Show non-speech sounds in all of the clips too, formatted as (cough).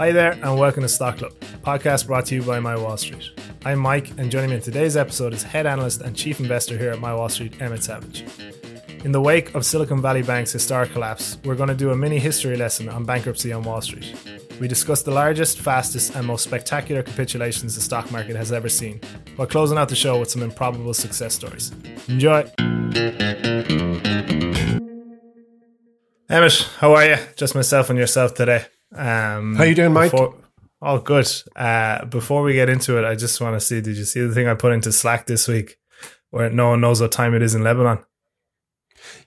Hi there, and welcome to Stock Club, podcast brought to you by My Wall Street. I'm Mike, and joining me in today's episode is head analyst and chief investor here at My Wall Street, Emmett Savage. In the wake of Silicon Valley Bank's historic collapse, we're going to do a mini history lesson on bankruptcy on Wall Street. We discuss the largest, fastest, and most spectacular capitulations the stock market has ever seen, while closing out the show with some improbable success stories. Enjoy! Emmett, how are you? Just myself and yourself today. Um, How you doing, Mike? Before, all good. Uh, before we get into it, I just want to see. Did you see the thing I put into Slack this week, where no one knows what time it is in Lebanon?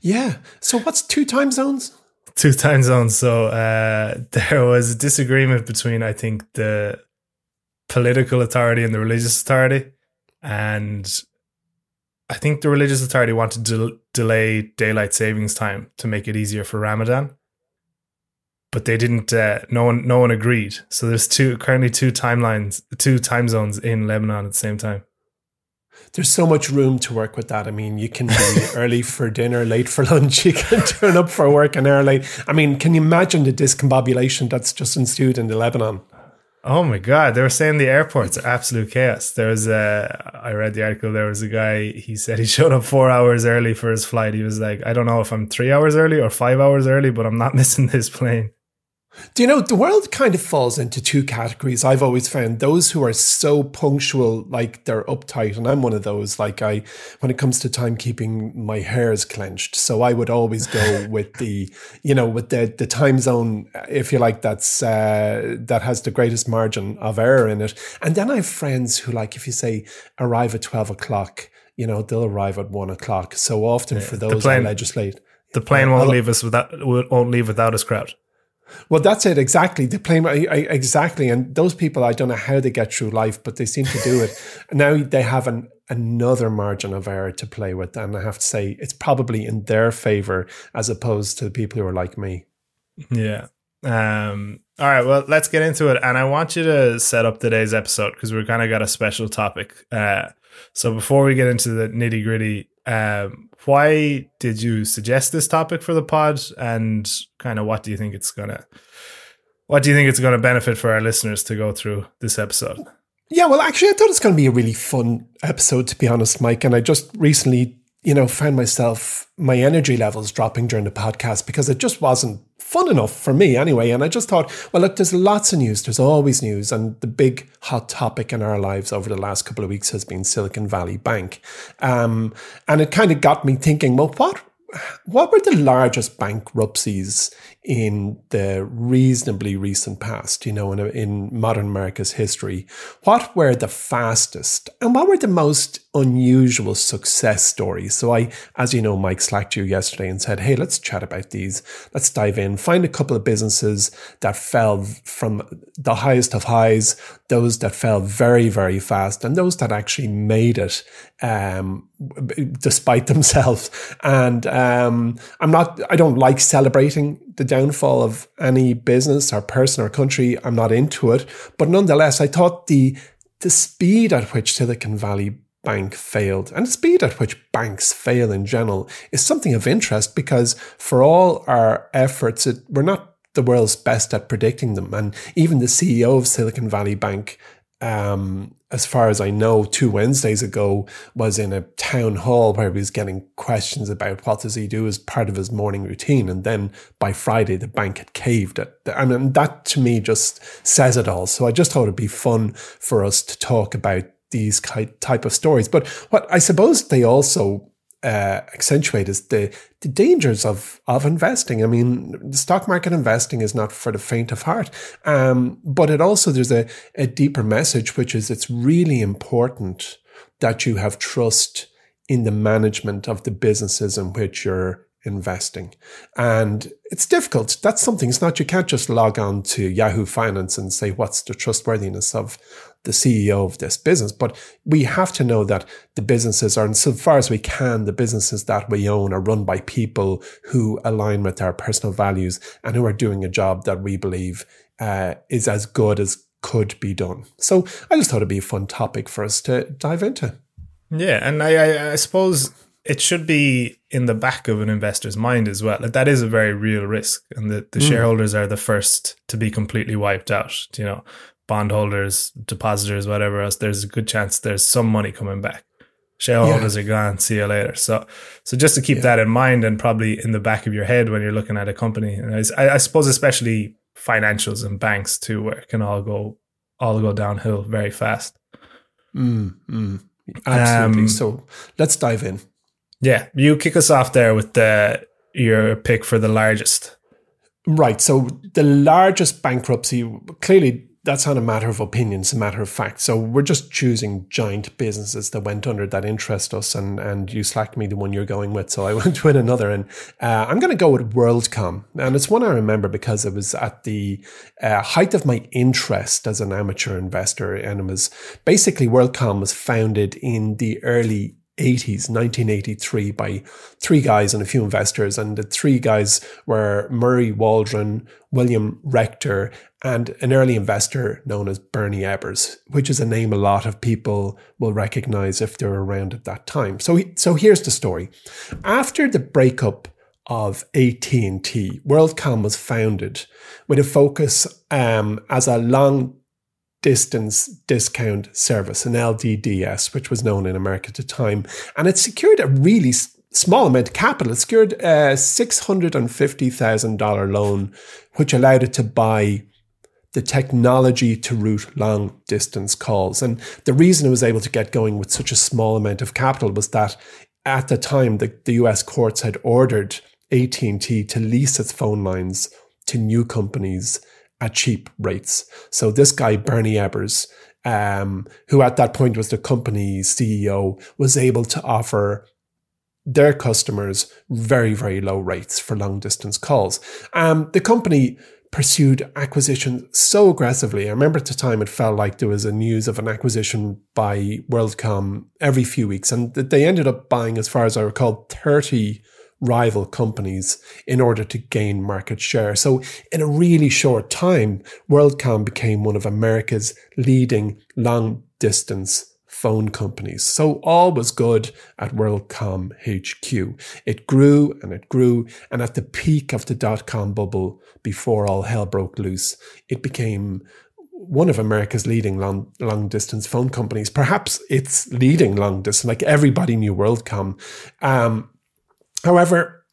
Yeah. So what's two time zones? Two time zones. So uh, (laughs) there was a disagreement between, I think, the political authority and the religious authority, and I think the religious authority wanted to del- delay daylight savings time to make it easier for Ramadan but they didn't. Uh, no one, no one agreed. So there's two currently two timelines, two time zones in Lebanon at the same time. There's so much room to work with that. I mean, you can be (laughs) early for dinner, late for lunch. (laughs) You can turn up for work an hour late. I mean, can you imagine the discombobulation that's just ensued in the Lebanon? Oh my god! They were saying the airport's absolute chaos. There was a. I read the article. There was a guy. He said he (laughs) showed up four hours early for his flight. He was like, I don't know if I'm three hours early or five hours early, but I'm not missing this plane. Do you know the world kind of falls into two categories? I've always found those who are so punctual, like they're uptight, and I'm one of those. Like I, when it comes to timekeeping, my hair is clenched, so I would always go (laughs) with the, you know, with the the time zone, if you like, that's uh, that has the greatest margin of error in it. And then I have friends who, like, if you say arrive at twelve o'clock, you know, they'll arrive at one o'clock. So often yeah, for those, plane, I legislate. The plane won't leave us without won't leave without us crowd. Well, that's it exactly. The plane exactly, and those people, I don't know how they get through life, but they seem to do it. (laughs) now they have an another margin of error to play with, and I have to say it's probably in their favor as opposed to the people who are like me. Yeah. Um, all right. Well, let's get into it, and I want you to set up today's episode because we're kind of got a special topic. Uh, so before we get into the nitty gritty, um, why did you suggest this topic for the pod, and kind of what do you think it's gonna, what do you think it's gonna benefit for our listeners to go through this episode? Yeah, well, actually, I thought it's to be a really fun episode, to be honest, Mike. And I just recently, you know, found myself my energy levels dropping during the podcast because it just wasn't fun enough for me anyway. And I just thought, well, look, there's lots of news. There's always news. And the big hot topic in our lives over the last couple of weeks has been Silicon Valley Bank. Um, and it kind of got me thinking, well, what what were the largest bankruptcies in the reasonably recent past, you know, in, in modern America's history? What were the fastest and what were the most unusual success stories? So I, as you know, Mike slacked you yesterday and said, hey, let's chat about these. Let's dive in, find a couple of businesses that fell from the highest of highs, those that fell very, very fast, and those that actually made it um, despite (laughs) themselves. And um, I'm not, I don't like celebrating the downfall of any business or person or country. I'm not into it. But nonetheless, I thought the, the speed at which Silicon Valley Bank failed and the speed at which banks fail in general is something of interest because for all our efforts, it, we're not the world's best at predicting them. And even the CEO of Silicon Valley Bank um, as far as I know, two Wednesdays ago was in a town hall where he was getting questions about what does he do as part of his morning routine. And then by Friday, the bank had caved. It. I mean, that to me just says it all. So I just thought it'd be fun for us to talk about these type of stories. But what I suppose they also uh, accentuate is the the dangers of of investing. I mean, the stock market investing is not for the faint of heart, um, but it also there's a, a deeper message, which is it's really important that you have trust in the management of the businesses in which you're investing. And it's difficult. That's something. It's not, you can't just log on to Yahoo Finance and say, what's the trustworthiness of the CEO of this business? But we have to know that the businesses are, so far as we can, the businesses that we own are run by people who align with our personal values and who are doing a job that we believe uh, is as good as could be done. So I just thought it'd be a fun topic for us to dive into. Yeah. And I, I, I suppose it should be in the back of an investor's mind as well. Like that is a very real risk, and the, the mm. shareholders are the first to be completely wiped out. You know, bondholders, depositors, whatever else. There's a good chance there's some money coming back. Shareholders yeah. are gone. See you later. So, so just to keep yeah. that in mind, and probably in the back of your head when you're looking at a company, and I, I suppose especially financials and banks too, where it can all go all go downhill very fast. Mm, mm. Absolutely. Um, so let's dive in. Yeah, you kick us off there with the your pick for the largest. Right. So the largest bankruptcy clearly that's not a matter of opinion, it's a matter of fact. So we're just choosing giant businesses that went under that interest us, and and you slacked me the one you're going with, so I (laughs) went with another, and uh, I'm going to go with WorldCom, and it's one I remember because it was at the uh, height of my interest as an amateur investor, and it was basically WorldCom was founded in the early 80s, 1983, by three guys and a few investors. And the three guys were Murray Waldron, William Rector, and an early investor known as Bernie Ebbers, which is a name a lot of people will recognize if they're around at that time. So, so here's the story. After the breakup of AT&T, WorldCom was founded with a focus um, as a long distance discount service, an LDDS, which was known in America at the time. And it secured a really small amount of capital. It secured a $650,000 loan, which allowed it to buy the technology to route long distance calls. And the reason it was able to get going with such a small amount of capital was that at the time, the, the US courts had ordered AT&T to lease its phone lines to new companies at cheap rates. So this guy, Bernie Ebbers, um, who at that point was the company's CEO, was able to offer their customers very, very low rates for long distance calls. Um, the company pursued acquisition so aggressively. I remember at the time it felt like there was a news of an acquisition by WorldCom every few weeks, and they ended up buying, as far as I recall, 30 rival companies in order to gain market share. So, in a really short time, WorldCom became one of America's leading long distance phone companies. So, all was good at WorldCom HQ. It grew and it grew, and at the peak of the dot com bubble, before all hell broke loose, it became one of America's leading long long distance phone companies. Perhaps it's leading long distance. Like everybody knew WorldCom. Um, However,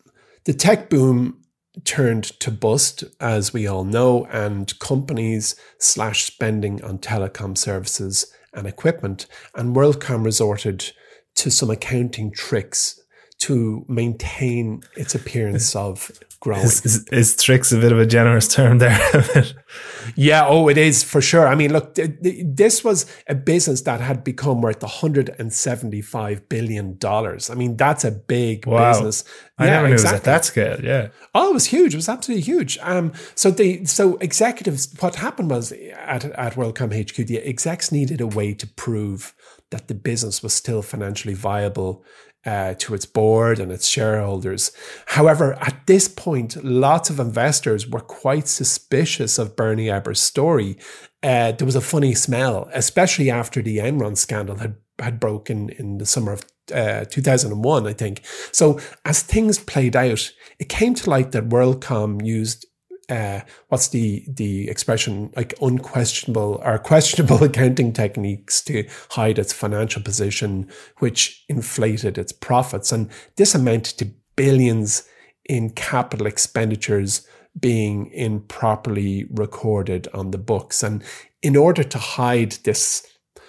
the tech boom turned to bust, as we all know, and companies slashed spending on telecom services and equipment, and WorldCom resorted to some accounting tricks to maintain its appearance of growing. Is, is, is, tricks a bit of a generous term there? (laughs) yeah, oh, it is for sure. I mean, look, th- th- this was a business that had become worth 175 billion dollars. I mean, that's a big wow. business. I yeah, never knew exactly. it was at that scale. Yeah. Oh, it was huge. It was absolutely huge. Um, so the so executives, what happened was at at WorldCom HQ, the execs needed a way to prove that the business was still financially viable uh, to its board and its shareholders. However, at this point, lots of investors were quite suspicious of Bernie Ebbers' story. Uh, there was a funny smell, especially after the Enron scandal had, had broken in the summer of uh, 2001, I think. So, as things played out, it came to light that WorldCom used uh, what's the the expression like unquestionable or questionable (laughs) accounting techniques to hide its financial position, which inflated its profits, and this amounted to billions in capital expenditures being improperly recorded on the books, and in order to hide this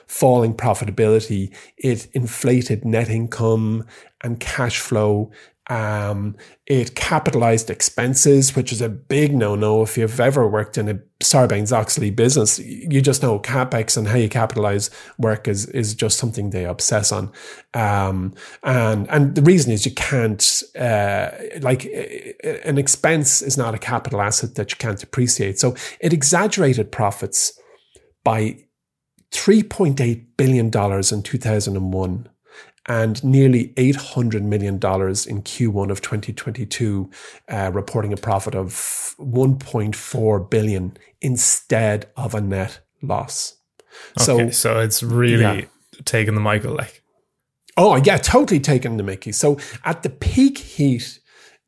falling profitability, it inflated net income and cash flow Um, it capitalized expenses, which is a big no no. If you've ever worked in a Sarbanes Oxley business, you just know capex and how you capitalize work is is just something they obsess on. Um, and and the reason is you can't uh, like an expense is not a capital asset that you can't depreciate. So it exaggerated profits by three point eight billion dollars in two thousand and nearly $800 million in Q1 of 2022, uh, reporting a profit of 1.4 billion instead of a net loss. Okay, so, so it's really yeah. taking the Michael like. Oh yeah, totally taking the Mickey. So at the peak heat,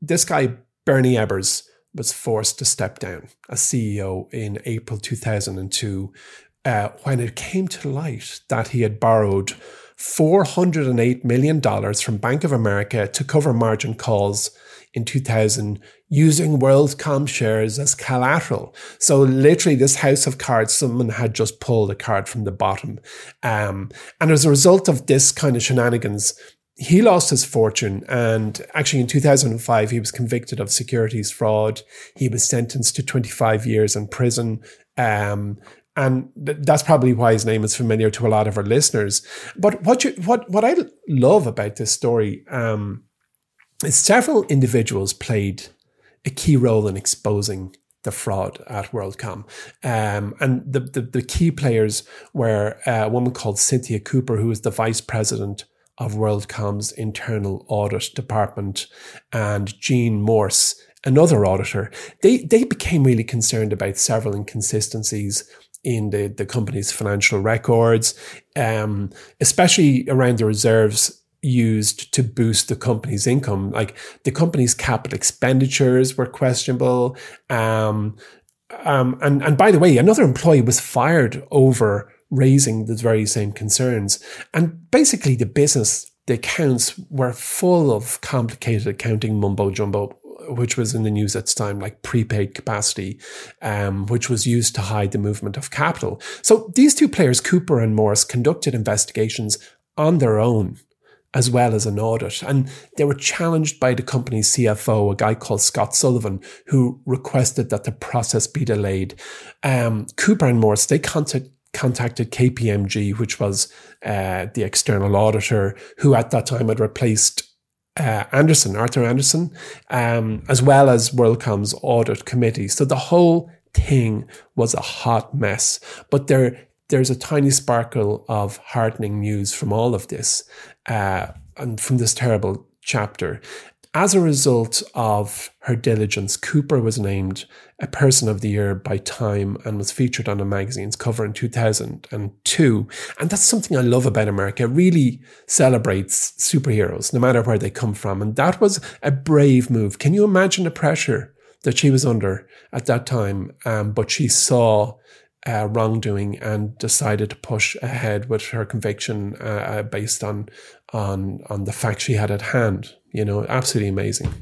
this guy Bernie Ebbers was forced to step down as CEO in April 2002 uh, when it came to light that he had borrowed $408 million from Bank of America to cover margin calls in 2000 using WorldCom shares as collateral. So literally this house of cards, someone had just pulled a card from the bottom. Um, and as a result of this kind of shenanigans, he lost his fortune and actually in 2005 he was convicted of securities fraud he was sentenced to 25 years in prison um, and th- that's probably why his name is familiar to a lot of our listeners. But what you, what what I love about this story um, is several individuals played a key role in exposing the fraud at WorldCom. Um, and the, the, the, key players were uh, a woman called Cynthia Cooper, who was the vice president of WorldCom's internal audit department, and Gene Morse, another auditor. They, they became really concerned about several inconsistencies in the, the company's financial records, um, especially around the reserves used to boost the company's income. Like the company's capital expenditures were questionable. Um, um, and, and by the way, another employee was fired over raising the very same concerns. And basically, the business, the accounts were full of complicated accounting mumbo jumbo which was in the news at the time, like prepaid capacity, um, which was used to hide the movement of capital. So these two players, Cooper and Morse, conducted investigations on their own as well as an audit. And they were challenged by the company's CFO, a guy called Scott Sullivan, who requested that the process be delayed. Um, Cooper and Morse, they contact, contacted KPMG, which was uh, the external auditor, who at that time had replaced uh, Andersen, Arthur Andersen, um, as well as WorldCom's audit committee. So the whole thing was a hot mess. But there, there's a tiny sparkle of heartening news from all of this uh, and from this terrible chapter. As a result of her diligence, Cooper was named a Person of the Year by Time and was featured on a magazine's cover in 2002. And that's something I love about America. It really celebrates superheroes, no matter where they come from. And that was a brave move. Can you imagine the pressure that she was under at that time? Um, but she saw uh, wrongdoing and decided to push ahead with her conviction uh, uh based on on on the fact she had at hand. You know, absolutely amazing.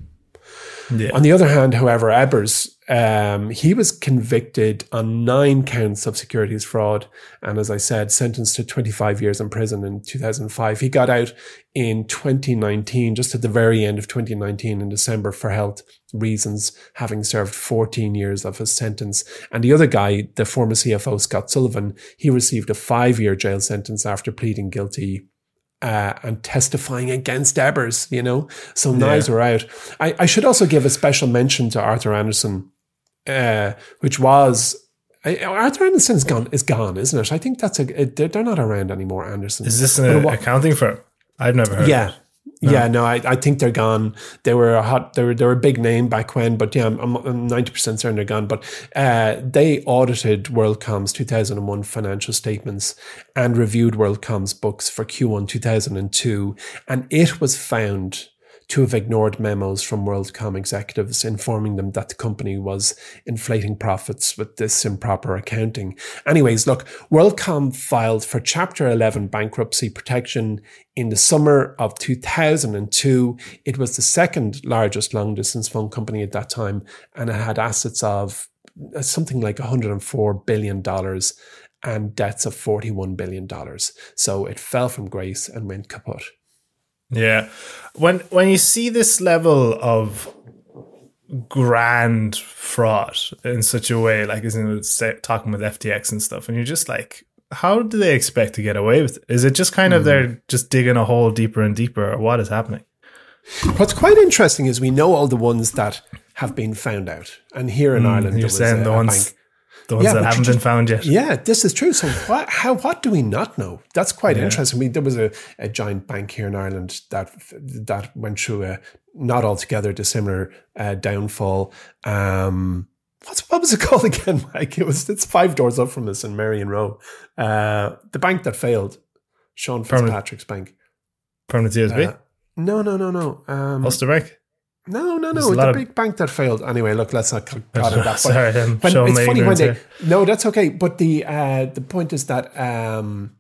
Yeah. On the other hand, however, Ebbers, um, he was convicted on nine counts of securities fraud. And as I said, sentenced to 25 years in prison in 2005. He got out in 2019, just at the very end of 2019 in December for health reasons, having served 14 years of his sentence. And the other guy, the former CFO, Scott Sullivan, he received a five year jail sentence after pleading guilty uh, and testifying against Ebbers, you know. So yeah. knives were out. I, I, should also give a special mention to Arthur Andersen, uh, which was Arthur Andersen's gone is gone, isn't it? I think that's a they're not around anymore. Andersen is this an accounting firm? I've never heard. Yeah, no. Yeah, no, I, I think they're gone. They were a hot, they were, they were a big name back when, but yeah, I'm, I'm 90% certain they're gone. But uh, they audited WorldCom's 2001 financial statements and reviewed WorldCom's books for Q1 2002. And it was found to have ignored memos from WorldCom executives informing them that the company was inflating profits with this improper accounting. Anyways, look, WorldCom filed for Chapter 11 bankruptcy protection in the summer of 2002. It was the second largest long distance phone company at that time, and it had assets of uh, something like $104 billion and debts of $41 billion. So it fell from grace and went kaput. Yeah. When when you see this level of grand fraud in such a way, like isn't it talking with FTX and stuff, and you're just like, how do they expect to get away with it? Is it just kind of mm. they're just digging a hole deeper and deeper, or what is happening? What's quite interesting is we know all the ones that have been found out, and here in mm, Ireland, you're saying a, the ones. The ones yeah, that haven't been found yet. Yeah, this is true. So (sighs) what? How? What do we not know? That's quite yeah. interesting. I mean, there was a, a giant bank here in Ireland that that went through a not altogether dissimilar uh, downfall. Um, what's what was it (laughs) called again, Mike? It was it's five doors up from us in Merrion Row. Uh, the bank that failed, Sean Fitzpatrick's Permanent, bank. Permanent TSB. Uh, no, no, no, no. Um, Ulster Bank. No, no, no. The big of... bank that failed. Anyway, look, let's not (laughs) cut it that. Sorry, it's funny when they. No, that's okay. But the uh, the point is that um,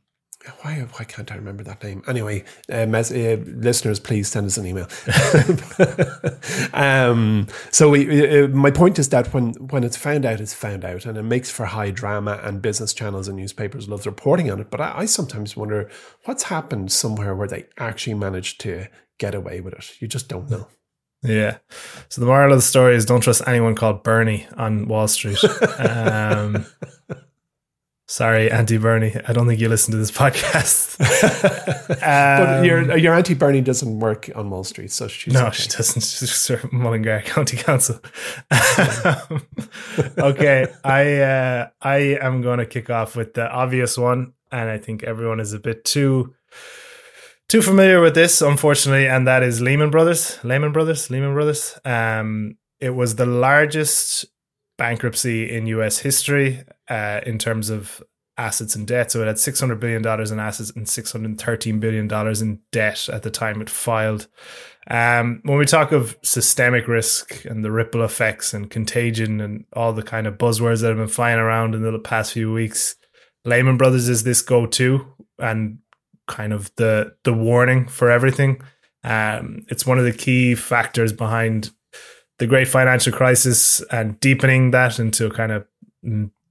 why why can't I remember that name? Anyway, uh, uh, listeners, please send us an email. (laughs) um, so we, uh, my point is that when when it's found out, it's found out, and it makes for high drama, and business channels and newspapers love reporting on it. But I, I sometimes wonder what's happened somewhere where they actually managed to get away with it. You just don't know. Yeah. So the moral of the story is don't trust anyone called Bernie on Wall Street. (laughs) Um, Sorry, Auntie Bernie. I don't think you listen to this (laughs) podcast. um, but your your Auntie Bernie doesn't work on Wall Street, so she's no, okay. she doesn't. She's Mullingar (laughs) County Council. okay, I uh, I am going to kick off with the obvious one, and I think everyone is a bit too too familiar with this, unfortunately, and that is Lehman Brothers. Lehman Brothers. Lehman Brothers. Um, it was the largest bankruptcy in US history uh, in terms of assets and debt. So it had $600 billion in assets and $613 billion in debt at the time it filed. Um, when we talk of systemic risk and the ripple effects and contagion and all the kind of buzzwords that have been flying around in the past few weeks, Lehman Brothers is this go to and kind of the the warning for everything. Um, it's one of the key factors behind the great financial crisis and deepening that into a kind of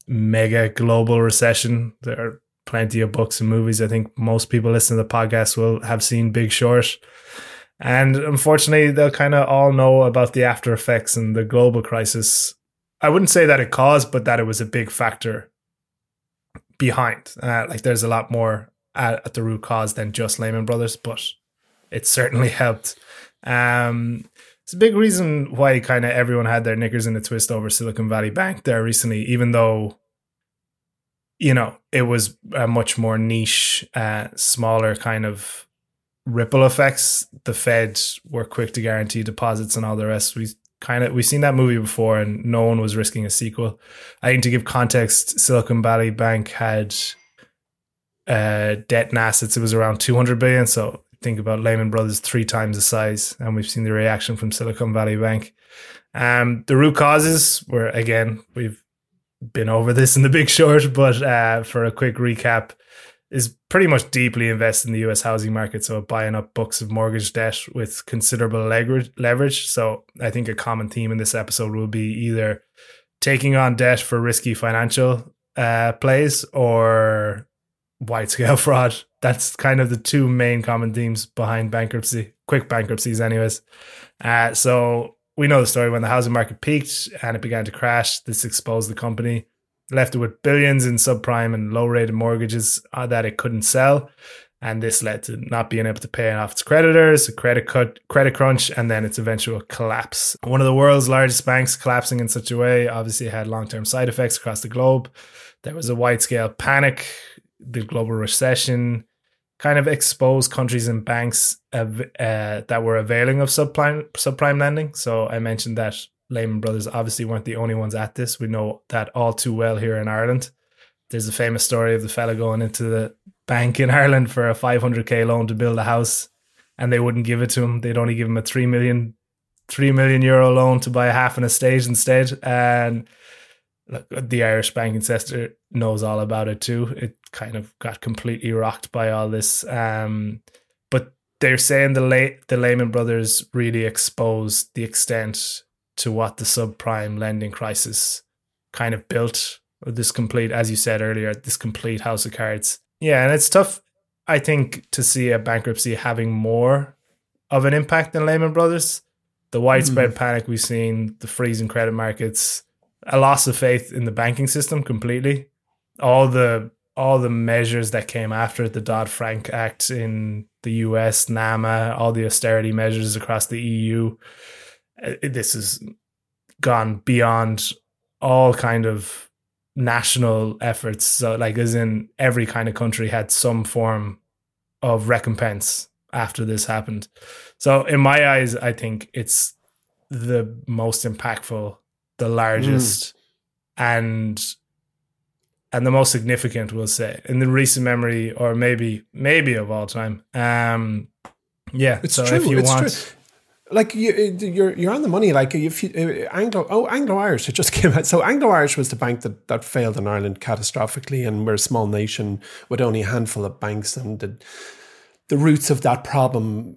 mega global recession. There are plenty of books and movies. I think most people listening to the podcast will have seen Big Short. And unfortunately, they'll kind of all know about the after effects and the global crisis. I wouldn't say that it caused, but that it was a big factor behind. Uh, like there's a lot more at, at, the root cause than just Lehman Brothers, but it certainly (laughs) helped. Um, it's a big reason why kind of everyone had their knickers in a twist over Silicon Valley Bank there recently, even though you know it was a much more niche, uh, smaller kind of ripple effects. The Fed were quick to guarantee deposits and all the rest. We kind of we've seen that movie before, and no one was risking a sequel. I think to give context, Silicon Valley Bank had uh, debt and assets. It was around two hundred billion, so think about Lehman Brothers three times the size, and we've seen the reaction from Silicon Valley Bank. Um, the root causes were again we've been over this in the Big Short, but uh, for a quick recap, is pretty much deeply invested in the U.S. housing market, so buying up books of mortgage debt with considerable leverage. Leverage. So I think a common theme in this episode will be either taking on debt for risky financial uh, plays or wide scale (laughs) fraud. That's kind of the two main common themes behind bankruptcy, quick bankruptcies, anyways. Uh, so we know the story when the housing market peaked and it began to crash. This exposed the company, left it with billions in subprime and low rated mortgages uh, that it couldn't sell. And this led to not being able to pay off its creditors, a credit cut, credit crunch, and then its eventual collapse. One of the world's largest banks collapsing in such a way obviously had long term side effects across the globe. There was a wide scale panic the global recession kind of exposed countries and banks uh, that were availing of subprime subprime lending. So I mentioned that Lehman Brothers obviously weren't the only ones at this. We know that all too well here in Ireland. There's a famous story of the fella going into the bank in (laughs) Ireland for a 500k loan to build a house, and they wouldn't give it to him. They'd only give him a three million, three million euro loan to buy a half an estate instead. And look, the Irish banking sector knows all about it too. It kind of got completely rocked by all this. Um, but they're saying the late the Lehman Brothers really exposed the extent to what the subprime lending crisis kind of built. This complete, as you said earlier, this complete house of cards. Yeah, and it's tough, I think, to see a bankruptcy having more of an impact than Lehman Brothers. The widespread mm. panic we've seen, the freezing credit markets, a loss of faith in the banking system completely. All the all the measures that came after it, the Dodd Frank Act in the US, NAMA, all the austerity measures across the EU. Uh, this has gone beyond all kind of national efforts. So, like, as in every kind of country had some form of recompense after this happened. So, in my eyes, I think it's the most impactful, the largest, mm. and and the most significant, we'll say, in the recent memory, or maybe maybe of all time. Um, yeah, it's so true. If you it's want, true. like you, you're you're on the money. Like if you uh, Anglo oh Anglo Irish, it just (laughs) came out. So Anglo Irish was the bank that that failed in Ireland catastrophically, and we're a small nation with only a handful of banks, and the the roots of that problem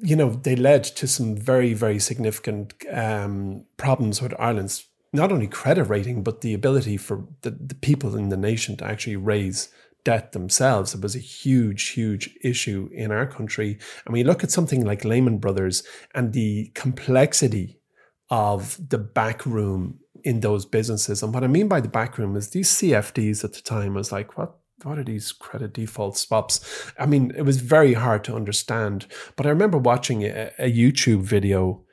you know, they led to some very, very significant um, problems with Ireland's not only credit rating, but the ability for the, the people in the nation to actually raise debt themselves. It was a huge, huge issue in our country. And we look at something like Lehman Brothers and the complexity of the back room in those businesses. And what I mean by the back room is these CFDs at the time was like, what what are these credit default swaps? I mean, it was very hard to understand. But I remember watching a, a YouTube video.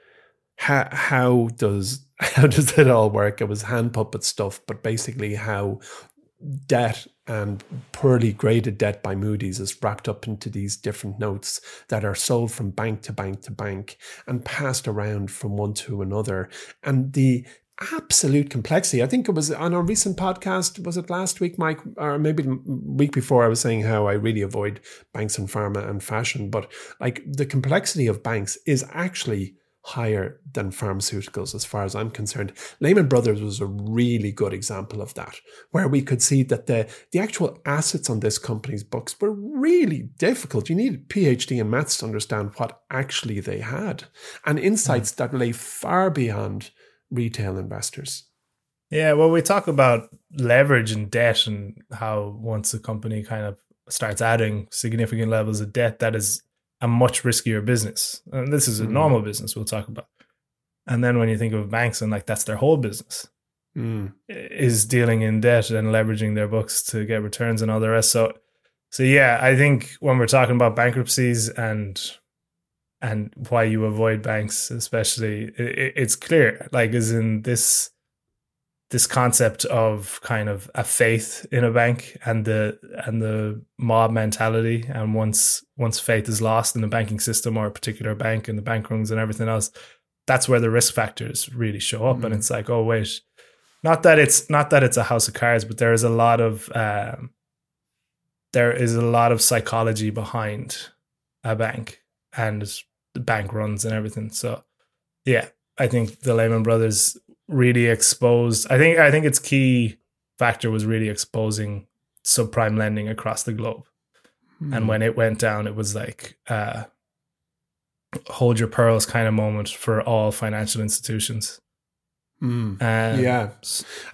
How, how does (laughs) how does it all work? It was hand puppet stuff, but basically how debt and poorly graded debt by Moody's is wrapped up into these different notes that are sold from bank to bank to bank and passed around from one to another. And the absolute complexity. I think it was on our recent podcast, was it last week, Mike, or maybe the week before, I was saying how I really avoid banks and pharma and fashion. But like the complexity of banks is actually higher than pharmaceuticals as far as I'm concerned. Lehman Brothers was a really good example of that, where we could see that the, the actual assets on this company's books were really difficult. You needed PhD in maths to understand what actually they had and insights mm. that lay far beyond retail investors. Yeah, well, we talk about leverage and debt and how once a company kind of starts adding significant levels of debt, that is a much riskier business. And this is a mm. normal business we'll talk about. And then when you think of banks and like that's their whole business mm. is dealing in debt and leveraging their books to get returns and all the rest. So, so yeah, I think when we're talking about bankruptcies and and why you avoid banks, especially, it, it's clear. Like, is in this this concept of kind of a faith in a bank and the and the mob mentality and once once faith is lost in the banking system or a particular bank and the bank runs and everything else that's where the risk factors really show up mm. and it's like oh wait not that it's not that it's a house of cards but there is a lot of um, there is a lot of psychology behind a bank and bank runs and everything so yeah i think the lehman brothers really exposed. I think I think its key factor was really exposing subprime lending across the globe. Mm. And hmm. when it went down, it was like uh, hold your pearls kind of moment for all financial institutions. Mm. Um, yeah,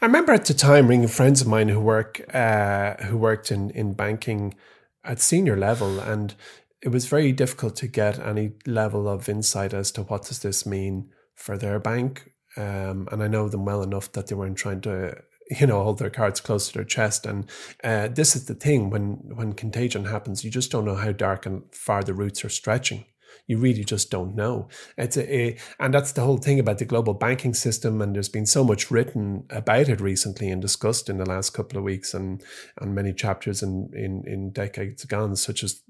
I remember at the time ringing friends of mine who work uh, who worked in in banking at senior level, and it was very difficult to get any level of insight as to what does this mean for their bank um, and I know them well enough that they weren't trying to, you know, hold their cards close to their chest. And uh, this is the thing when when contagion happens, you just don't know how dark and far the roots are stretching you really just don't know. It's a, a, and that's the whole thing about the global banking system. And there's been so much written about it recently and discussed in the last couple of weeks, and and many chapters in in, in decades gone, such as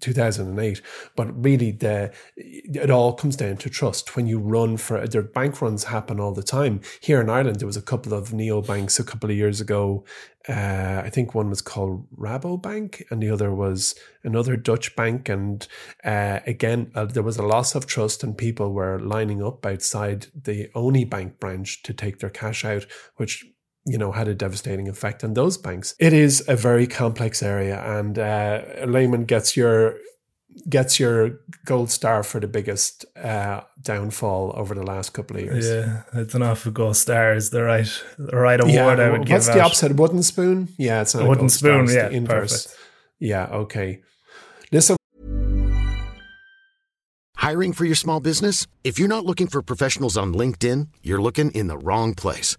2008. But really, the it all comes down to trust. When you run for their bank runs happen all the time. Here in Ireland, there was a couple of neo banks a couple of years ago uh, I think one was called Rabobank and the other was another Dutch bank. And uh, again, uh, there was a loss of trust, and people were lining up outside the Oni Bank branch to take their cash out, which you know had a devastating effect on those banks. It is a very complex area, and uh, Lehman gets your gets your gold star for the biggest uh, downfall over the last couple of years. Yeah, I don't know if a gold star is the right the right award. Yeah, I would what's give the out. opposite? Wooden spoon? Yeah, it's not a wooden spoon. Star, yeah, inverse. Perfect. Yeah, okay. Listen, Hiring for your small business? If you're not looking for professionals on LinkedIn, you're looking in the wrong place.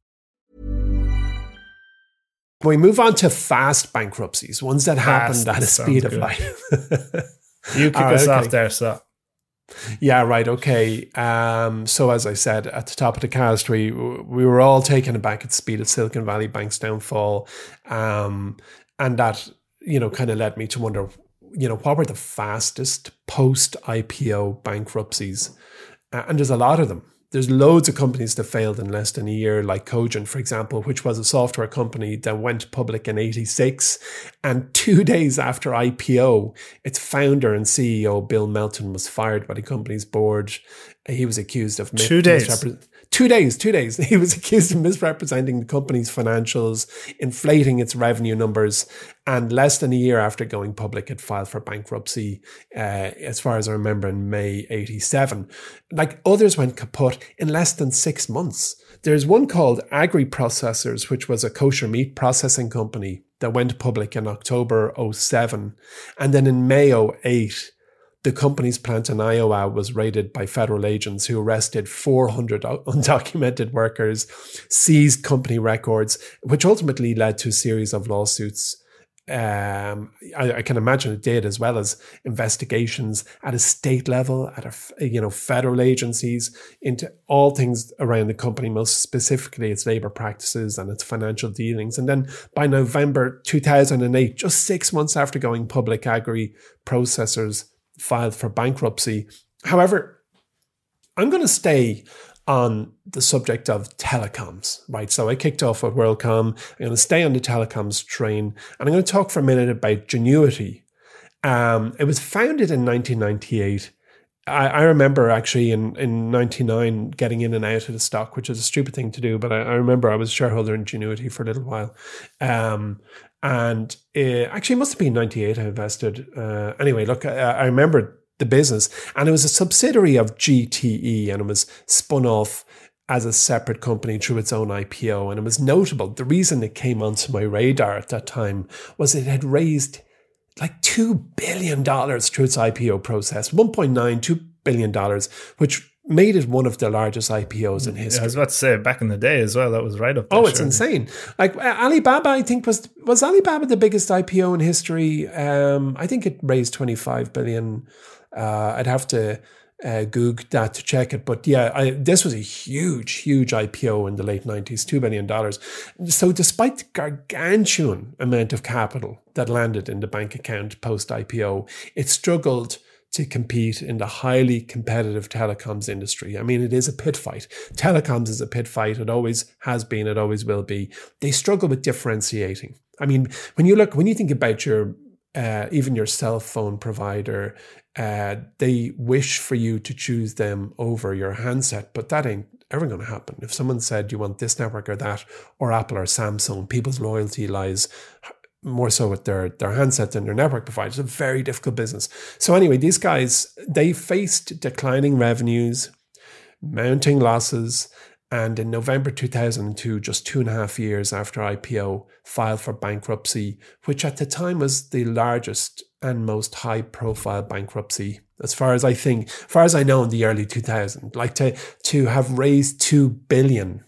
We move on to fast bankruptcies, ones that Fast, happened at a speed of good. light. (laughs) You kick right, us okay. off there, so Yeah, right. Okay. Um, so as I said at the top of the cast, we we were all taken aback at the speed of Silicon Valley Bank's downfall, um, and that you know kind of led me to wonder, you know, what were the fastest post IPO bankruptcies? Uh, and there's a lot of them. There's loads of companies that failed in less than a year, like Cogent, for example, which was a software company that went public in 86. And two (laughs) days after IPO, its founder and CEO, Bill Melton, was fired by the company's board. He was accused of Two days? misrepre- Two days, two days. (laughs) He was accused of misrepresenting the company's financials, inflating its revenue numbers, and less than a year after going public, it filed for bankruptcy, uh, as far as I remember, in May 87. Like others went kaput in less than six months. There's one called Agri Processors, which was a kosher meat processing company that went public in October 07. And then in May 08, the company's plant in Iowa was raided by federal agents who arrested 400 (laughs) undocumented workers, seized company records, which ultimately led to a series of lawsuits. Um, I, I can imagine it did, as well as investigations at a state level, at a you know federal agencies into all things around the company, most specifically its labor practices and its financial dealings. And then by November 2008, just six months after going public, Agri Processors filed for bankruptcy. However, I'm going to stay on the subject of telecoms, right? So I kicked off with WorldCom. I'm going to stay on the telecoms train and I'm going to talk for a minute about Genuity. Um, it was founded in 1998. I, I remember actually in, in 99 getting in and out of the stock, which is a stupid thing to do, but I, I remember I was a shareholder in Genuity for a little while. Um, and uh, actually, it must have been 98 I invested. Uh, anyway, look, I, I remember the business, and it was a subsidiary of GTE, and it was spun off as a separate company through its own IPO. And it was notable. The reason it came onto my radar at that time was it had raised like $2 billion through its IPO process, 1.9, $2 billion, which made it one of the largest IPOs in Yeah, history. I was about to say back in the day as well. That was right up. There, Oh, it's surely. insane! Like Alibaba, I think was was Alibaba the biggest IPO in history. Um, I think it raised twenty five billion. Uh, I'd have to uh, Goog that to check it, but yeah, I, this was a huge, huge IPO in the late nineties, two billion dollars. So, despite the gargantuan amount of capital that landed in the bank account post IPO, it struggled to compete in the highly competitive telecoms industry. I mean, it is a pit fight. Telecoms is a pit fight. It always has been. It always will be. They struggle with differentiating. I mean, when you look, when you think about your, uh, even your cell phone provider, uh, they wish for you to choose them over your handset, but that ain't ever going to happen. If someone said you want this network or that, or Apple or Samsung, people's loyalty lies more so with their their handset than their network providers. It's a very difficult business. So anyway, these guys they faced declining revenues, mounting losses, and in November 2002, just two and a half years after IPO, filed for bankruptcy, which at the time was the largest and most high profile bankruptcy as far as I think, as far as I know in the early 2000s. Like to to have raised 2 billion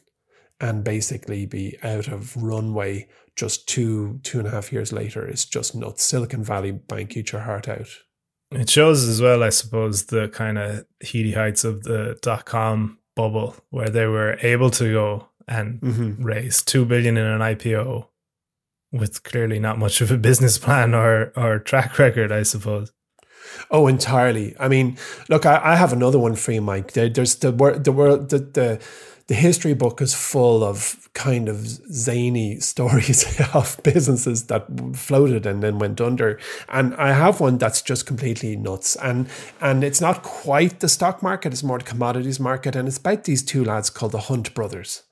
and basically be out of runway just two two and a half years later is just nuts. Silicon Valley Bank, eat your heart out. It shows as well, I suppose, the kind of heady heights of the dot com bubble where they were able to go and Mhm. raised two billion in an IPO with clearly not much of a business plan or or track record, I suppose. Oh, entirely. I mean, look, I, I have another one for you, Mike. There, there's the word, the world, the, the the history book is full of kind of zany (laughs) stories of businesses that floated and then went under. And I have one that's just completely nuts. And and it's not quite the stock market; it's more the commodities market. And it's about these two lads called the Hunt brothers.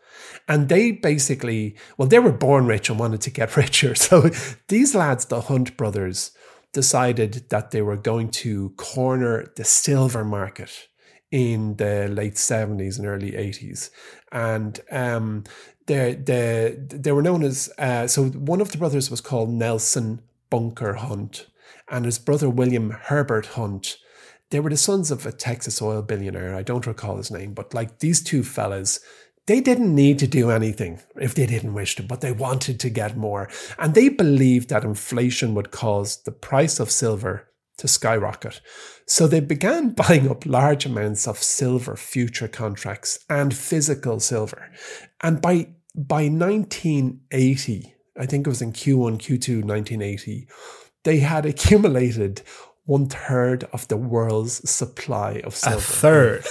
And they basically, well, they were born rich and wanted to get (laughs) richer. So these lads, the Hunt brothers, decided that they were going to corner the silver market in the late 70s and early 80s. And um, they, they, they were known as, uh, so one of the brothers was called Nelson Bunker Hunt, and his brother William Herbert Hunt. They were the sons of a Texas oil billionaire. I don't recall his name, but like these two fellas, they didn't need to do anything if they didn't wish to, but they wanted to get more. And they believed that inflation would cause the price of silver to skyrocket. So they began (laughs) buying up large amounts of silver future contracts and physical silver. And by by 1980, I think it was in Q1, Q2, 1980, they had accumulated one third of the world's supply of silver. A third.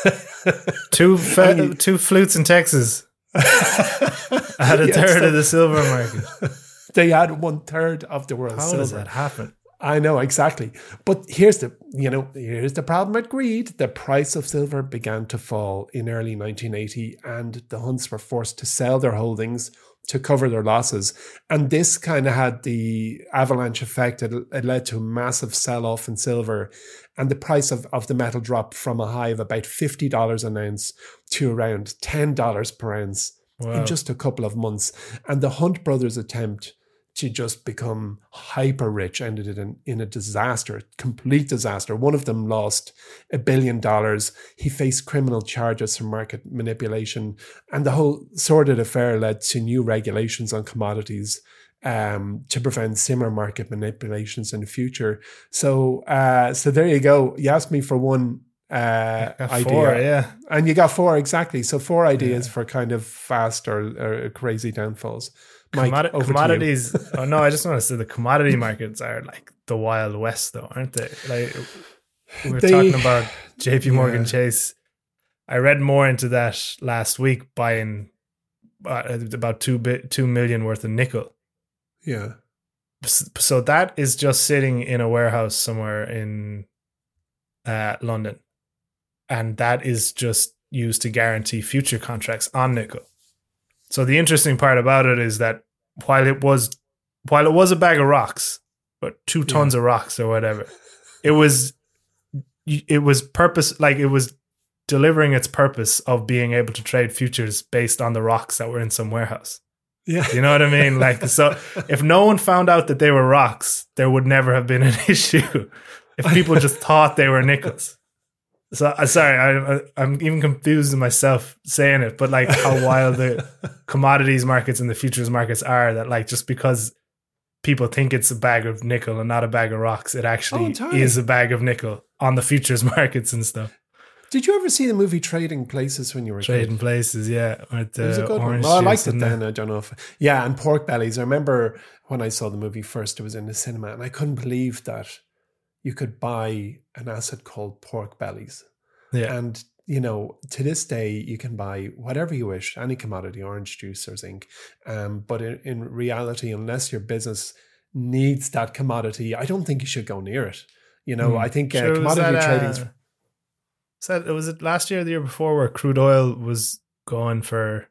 (laughs) two fe- two flutes in Texas. (laughs) had a Yeah, third so- of the silver market. They had one third of the world's How silver. does that happen? I know exactly. But here's the you know, here's the problem with greed. The price of silver began to fall in early 1980 and the Hunts were forced to sell their holdings to cover their losses. And this kind of had the avalanche effect. It, it led to a massive sell off in silver. And the price of, of the metal dropped from a high of about $50 an ounce to around $10 per ounce Wow. in just a couple of months. And the Hunt brothers' attempt to just become hyper rich ended in, in a disaster, a complete disaster. One of them lost a billion dollars. He faced criminal charges for market manipulation. And the whole sordid affair led to new regulations on commodities um, to prevent similar market manipulations in the future. So, uh, so there you go. You asked me for one uh, idea. four, yeah. And you got four exactly. So four ideas for kind of fast or, or crazy downfalls. Mike, Commodi- over to you. commodities. oh no, I just want to say the commodity markets are like the wild west, though, aren't they? Like we were They- talking about J.P. Morgan Yeah. Chase. I read more into that last week, buying uh, about two bit two million worth of nickel. Yeah. So that is just sitting in a warehouse somewhere in uh, London, and that is just used to guarantee future contracts on nickel. So the interesting part about it is that while it was while it was a bag of rocks, but two tons of rocks or whatever, it was it was purpose like it was delivering its purpose of being able to trade futures based on the rocks that were in some warehouse. Yeah. You know what I mean? Like, (laughs) so if no one found out that they were rocks, there would never have been an (laughs) issue. If people just thought they were nickels. So, uh, sorry, I, I, I'm even confused in myself saying it, but like how wild the (laughs) commodities markets and the futures markets are that, like, just because people think it's a bag of nickel and not a bag of rocks, it Oh, actually entirely. is a bag of nickel on the futures (laughs) markets and stuff. Did you ever see the movie Trading Places when you were a kid? Trading places, yeah. With It was a the good one. Well, I liked it then. the- I don't know if. Yeah, and pork bellies. I remember when I saw the movie first, it was in the cinema, and I couldn't believe that you could buy an asset called pork bellies. Yeah. And, you know, to this day, you can buy whatever you wish, any commodity, orange juice or zinc. Um, but in, in reality, unless your business needs that commodity, I don't think you should go near it. You know, Hmm. I think Sure, uh, was commodity that, trading uh, was that was it last year or the year before where crude oil was going for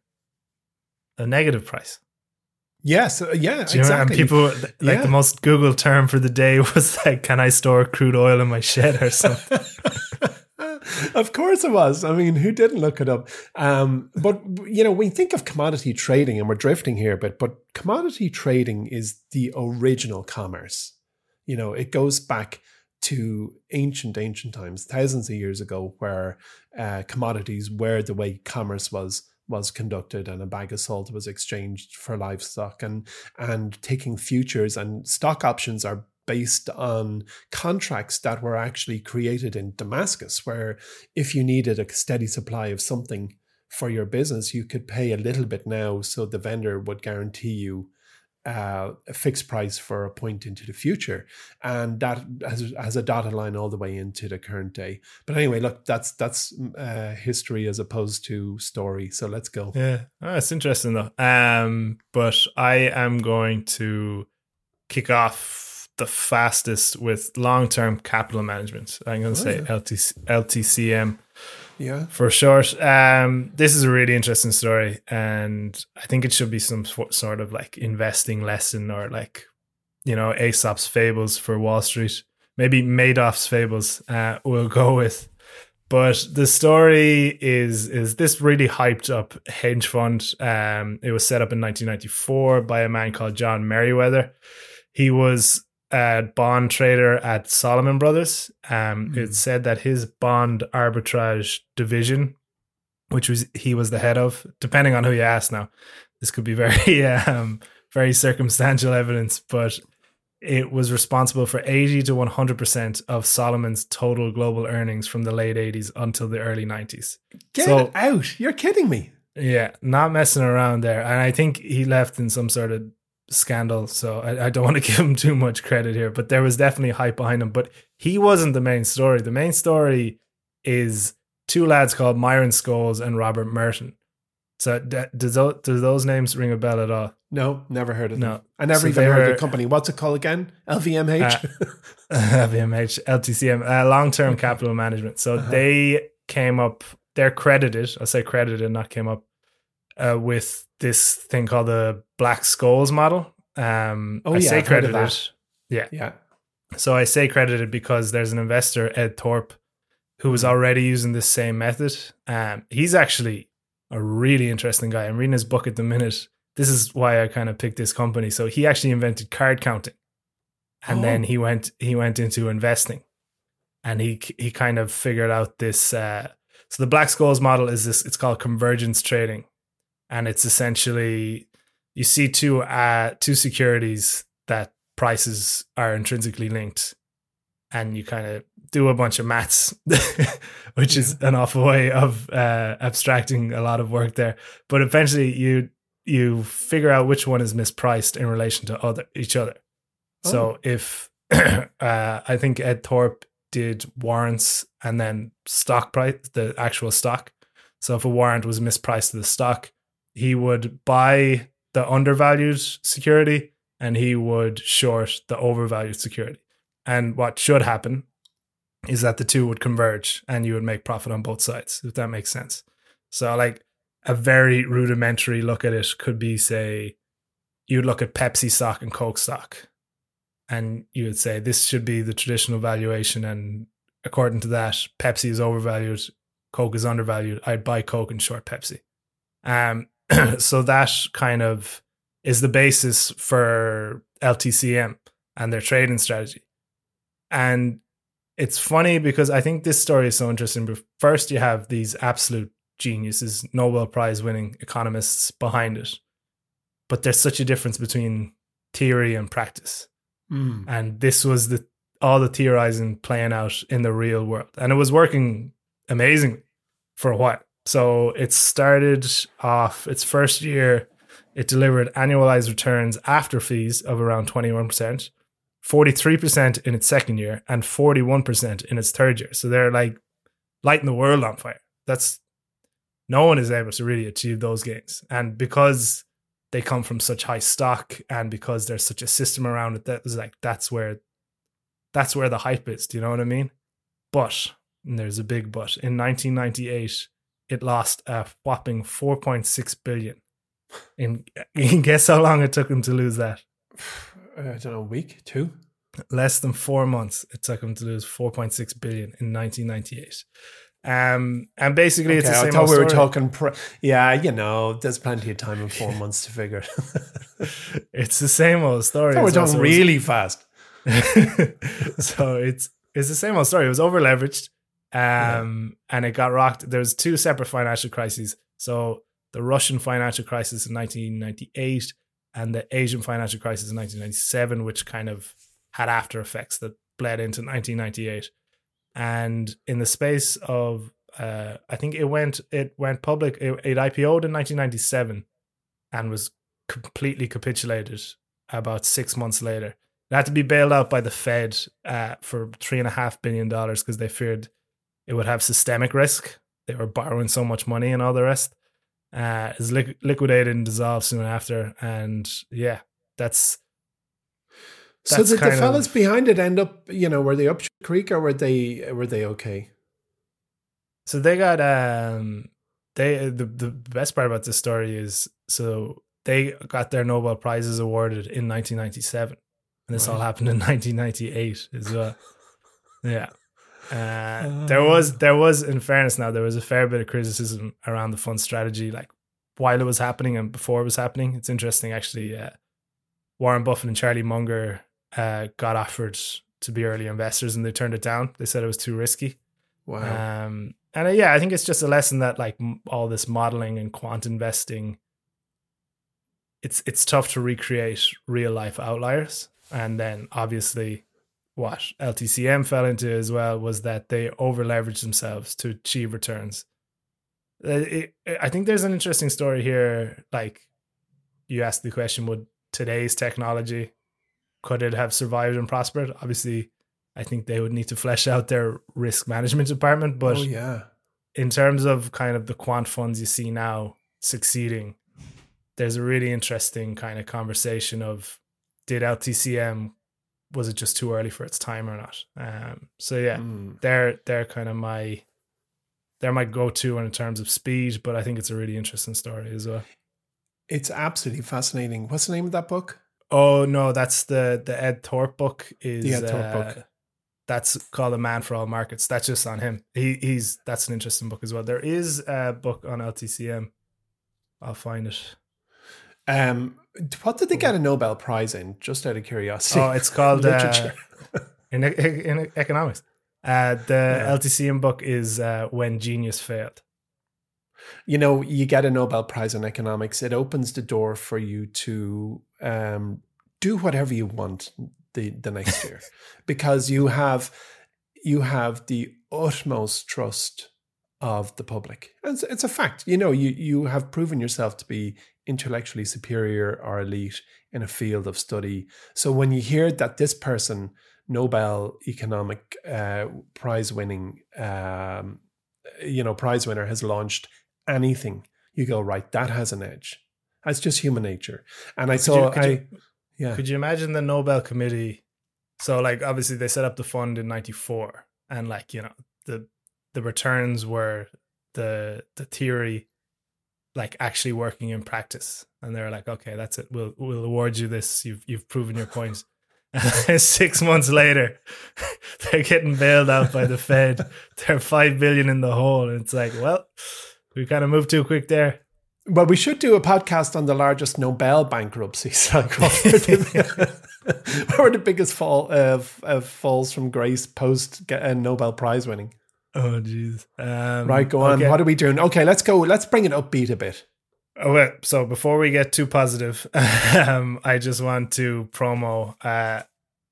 a negative price? Yes, uh, yeah, Do you remember- exactly. And people like Yeah. the most Google term for the day (laughs) was like, "Can I store crude oil in my shed or something?" (laughs) (laughs) of course it was. I mean, who didn't look it up? Um, but you know, we think of commodity trading, and we're drifting here, but but commodity trading is the original commerce. You know, it goes back to ancient, ancient times, thousands of years ago, where uh, commodities were the way commerce was was conducted, and a bag of salt was exchanged for livestock, and and taking futures. And stock options are based on contracts that were actually created in Damascus, where if you needed a steady supply of something for your business, you could pay a little bit now, so the vendor would guarantee you uh, a fixed price for a point into the future, and that has, has a dotted line all the way into the current day. But anyway, look, that's that's uh, history as opposed to story. So let's go. Yeah, oh, it's interesting though. Um, but I am going to kick off the fastest with long term capital management. I'm going to say LTC, LTCM Yeah. for short. Um, this is a really interesting story, and I think it should be some sort of like investing lesson or like, you know, Aesop's fables for Wall Street. Maybe Madoff's fables. Uh, we'll go with. But the story is is this really hyped up hedge fund. Um, it was set up in 1994 by a man called John Meriwether. He was a bond trader at Salomon Brothers. Um, It said that his bond arbitrage division, which was he was the head of, depending on who you ask. Now, this could be very (laughs) um, very circumstantial evidence, but it was responsible for 80 to 100% of Salomon's total global earnings from the late 80s until the early 90s. Get So- it out. You're kidding me. Yeah, not messing around there. And I think he left in some sort of scandal. So I, I don't (laughs) want to give him too much credit here, but there was definitely hype behind him. But he wasn't the main story. The main story is two lads called Myron Scholes and Robert Merton. So does those, do those names ring a bell at all? No, never heard of them. No. I never So even heard were- the company. What's it called again? LVMH? LVMH, LTCM, uh, (laughs) long term capital management. So Uh-huh. they came up, they're credited, I'll say credited, and not came up, uh, with this thing called the Black-Scholes model. Um, Oh, I yeah, say I've credited. Yeah. yeah. So I say credited because there's an investor, Ed Thorp, who was already using this same method. Um, he's actually a really interesting guy. I'm reading his book at the minute. This is why I kind of picked this company. So he actually invented card counting, and Oh. then he went he went into investing, and he he kind of figured out this. Uh, so the Black-Scholes model is this. It's called convergence trading, and it's essentially you see two uh, two securities that prices are intrinsically linked and you kind of do a bunch of maths (laughs) which is an awful way of uh, abstracting a lot of work there. But eventually you you figure out which one is mispriced in relation to other each other. So if (clears throat) uh, i think ed thorp did warrants and then stock price the actual stock. So if a warrant was mispriced to the stock he would buy the undervalued security and he would short the overvalued security. And what should happen is that the two would converge and you would make profit on both sides, if that makes sense. So, like a very rudimentary look at it could be, say, you'd look at Pepsi stock and Coke stock, and you would say this should be the traditional valuation. And according to that, Pepsi is overvalued, Coke is undervalued. I'd buy Coke and short Pepsi. Um, (clears throat) so that kind of is the basis for LTCM and their trading strategy. And it's funny because I think this story is so interesting. But first, you have these absolute geniuses, Nobel Prize winning economists behind it. But there's such a difference between theory and practice. Mm. And this was the all the theorizing playing out in the real world. And it was working amazingly for a while. So it started off its first year, it delivered annualized returns after fees of around 21%, 43% in its second year, and 41% in its third year. So they're like lighting the world on fire. That's no one is able to really achieve those gains. And because they come from such high stock and because there's such a system around it that is like that's where that's where the hype is. Do you know what I mean? But and there's a big but. In 1998, it lost a whopping 4.6 billion. In (laughs) guess how long it took them to lose that? (sighs) I don't know, a week, two? Less than four months. It took them to lose 4.6 billion in 1998. Um, and basically, it's Okay, the I thought old we were talking. Pr- yeah, you know, there's plenty of time in four months to figure. it. (laughs) it's the same old story. We were talking it was- really fast. (laughs) so it's it's the same old story. It was over leveraged, um, and it got rocked. There's two separate financial crises. So the Russian financial crisis in 1998 and the Asian financial crisis in 1997, which kind of had after effects that bled into 1998. And in the space of Uh, I think it went it went public. It, it IPO'd in 1997 and was completely capitulated about six months later. It had to be bailed out by the Fed uh, for three and a half billion dollars because they feared it would have systemic risk. They were borrowing so much money and all the rest. Uh, is li- liquidated and dissolved soon after, and yeah, that's. so that's did the kind of- fellas behind it end up, you know, were they up creek or were they were they okay? So they got um they the the best part about this story is so they got their Nobel prizes awarded in 1997, and this all happened in (laughs) 1998 as well. (laughs) Yeah. Uh, Oh. there was there was in fairness now there was a fair bit of criticism around the fund strategy like while it was happening and before it was happening it's interesting actually uh, Warren Buffett and Charlie Munger uh, got offered to be early investors and they turned it down they said it was too risky Wow. um, and uh, yeah, I think it's just a lesson that like m- all this modeling and quant investing, it's it's tough to recreate real life outliers. And then obviously, what LTCM fell into as well was that they over leveraged themselves to achieve returns. Uh, it- I think there's an interesting story here. Like you asked the question, would today's technology could it have survived and prospered? Obviously, I think they would need to flesh out their risk management department. But oh yeah. in terms of kind of the quant funds you see now succeeding, there's a really interesting kind of conversation of did LTCM was it just too early for its time or not? Um, so yeah, Mm. they're they're kind of my they're my go to in terms of speed, but I think it's a really interesting story as well. It's absolutely fascinating. What's the name of that book? Oh no, that's the the Ed Thorp book is The Ed Thorp uh, book. That's called A Man for All Markets. That's just on him. He he's that's an interesting book as well. There is a book on LTCM. I'll find it. Um, what did they get a Nobel Prize in? Just out of curiosity. Oh, it's called (laughs) uh, literature. in, e- in economics. Uh, the Yeah. LTCM book is uh, When Genius Failed. you know, you get a Nobel Prize in economics. It opens the door for you to um, do whatever you want the the next (laughs) year, because you have you have the utmost trust of the public. And It's, it's a fact. You know, you you have proven yourself to be intellectually superior or elite in a field of study. So when you hear that this person, Nobel economic uh, prize winning, um, you know, prize winner has launched anything, you go right. That has an edge. That's just human nature. And I Could saw, you- could I you- yeah, Could you imagine the Nobel Committee? So, like, obviously, they set up the fund in '94, and like, you know, the the returns were the the theory, like actually working in practice, and they're like, okay, that's it. We'll we'll award you this. You've you've proven your points. (laughs) And six months later, (laughs) they're getting bailed out by the Fed. (laughs) They're five billion in the hole, and it's like, well, we kind of moved too quick there. Well, we should do a podcast on the largest Nobel bankruptcies. Like what were the, biggest fall uh, falls from grace post Nobel Prize winning? Oh, jeez. Um, Right, go on. okay. What are we doing? Okay, let's go. Let's bring it upbeat a bit. Oh, wait. So before we get too positive, (laughs) um, I just want to promo uh,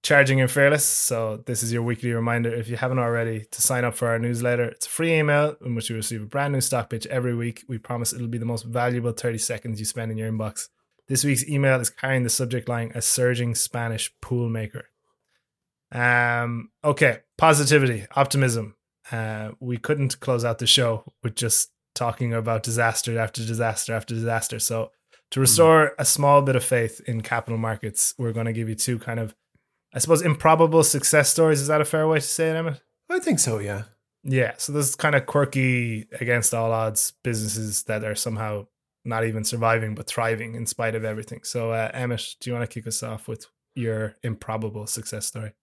Charging and Fearless. So this is your weekly reminder, if you haven't already, to sign up for our newsletter. It's a free email in which you receive a brand new stock pitch every week. We promise it'll be the most valuable 30 seconds you spend in your inbox. This week's email is carrying the subject line "A surging Spanish pool maker." Um. Okay. Positivity, optimism. Uh, we couldn't close out the show with just talking about disaster after disaster after disaster. So, to restore a small bit of faith in capital markets, we're going to give you two kind of, I suppose, improbable success stories. Is that a fair way to say it, Emmett? I think so, yeah. Yeah. So, there's kind of quirky, against all odds businesses that are somehow not even surviving but thriving in spite of everything. So, uh, Emmett, do you want to kick us off with your improbable success story?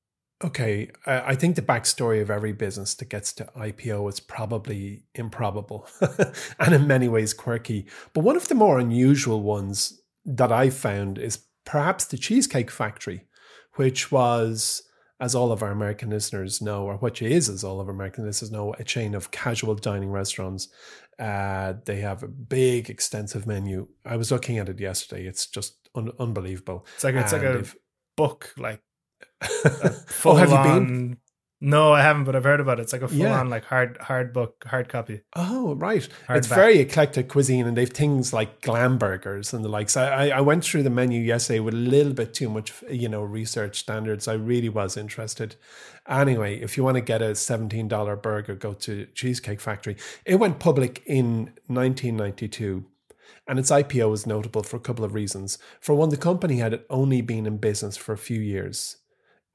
Okay, I I think the backstory of every business that gets to IPO is probably improbable (laughs) and in many ways quirky. But one of the more unusual ones that I found is perhaps the Cheesecake Factory, which was, as all of our American listeners know, or which is, as all of our American listeners know, a chain of casual dining restaurants. Uh, they have a big, extensive menu. I was looking at it yesterday. It's just un- unbelievable. It's like, it's like a book, like oh, have you been? No, I haven't, but I've heard about it. It's like a full Yeah. on like hard hard book, hard copy. Oh, right. Hard it's back. very eclectic cuisine, and they've things like glam burgers and the likes. I, I went through the menu yesterday with a little bit too much, you know, research standards. I really was interested. Anyway, if you want to get a seventeen dollar burger, go to Cheesecake Factory. It went public in nineteen ninety two. And its IPO was notable for a couple of reasons. For one, the company had only been in business for a few years.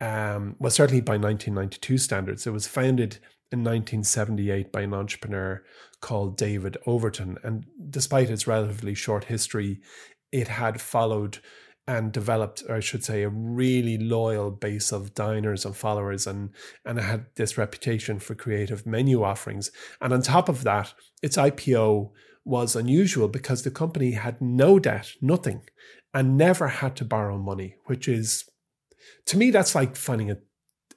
Um, well, certainly by 1992 standards. It was founded in 1978 by an entrepreneur called David Overton. And despite its relatively short history, it had followed and developed, or I should say, a really loyal base of diners and followers, and and it had this reputation for creative menu offerings. And on top of that, its IPO was unusual because the company had no debt, nothing, and never had to borrow money, which is, to me, that's like finding a,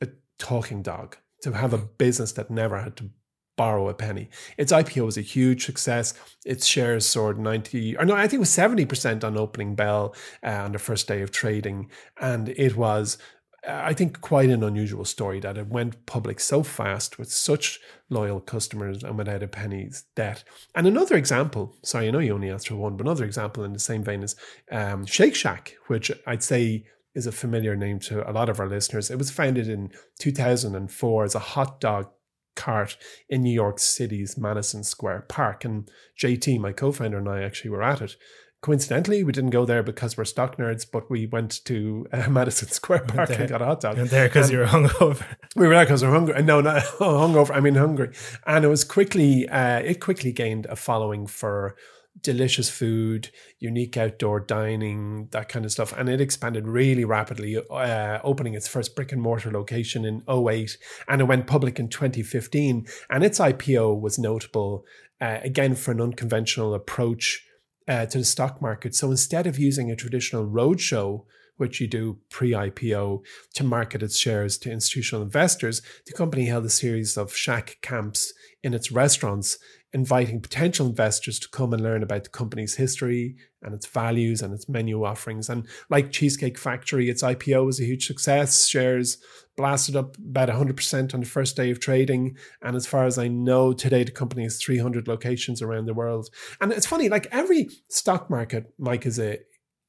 a talking dog to have a business that never had to borrow a penny. Its IPO was a huge success. Its shares soared 90, or no, I think it was 70% on opening bell uh, on the first day of trading. And it was, uh, I think, quite an unusual story that it went public so fast with such loyal customers and without a penny's debt. And another example, sorry, I know you only asked for one, but another example in the same vein is um, Shake Shack, which I'd say is a familiar name to a lot of our listeners. It was founded in 2004 as a hot dog cart in New York City's Madison Square Park. And JT, my co founder, and I actually were at it. Coincidentally, we didn't go there because we're stock nerds, but we went to uh, (laughs) Madison Square Park and got a hot dog. You went there because you were hungover. (laughs) we were there because we're hungry. No, not (laughs) hungover. I mean hungry. And it was quickly, uh, it quickly gained a following for delicious food, unique outdoor dining, that kind of stuff. And it expanded really rapidly, uh, opening its first brick and mortar location in 08. And it went public in 2015. And its IPO was notable, uh, again, for an unconventional approach uh, to the stock market. So instead of using a traditional roadshow, which you do pre IPO to market its shares to institutional investors, the company held a series of shack camps in its restaurants, inviting potential investors to come and learn about the company's history and its values and its menu offerings. And like Cheesecake Factory, its IPO was a huge success. Shares blasted up about 100% on the first day of trading. And as far as I know, today the company has 300 locations around the world. And it's funny, like every stock market, Mike, is a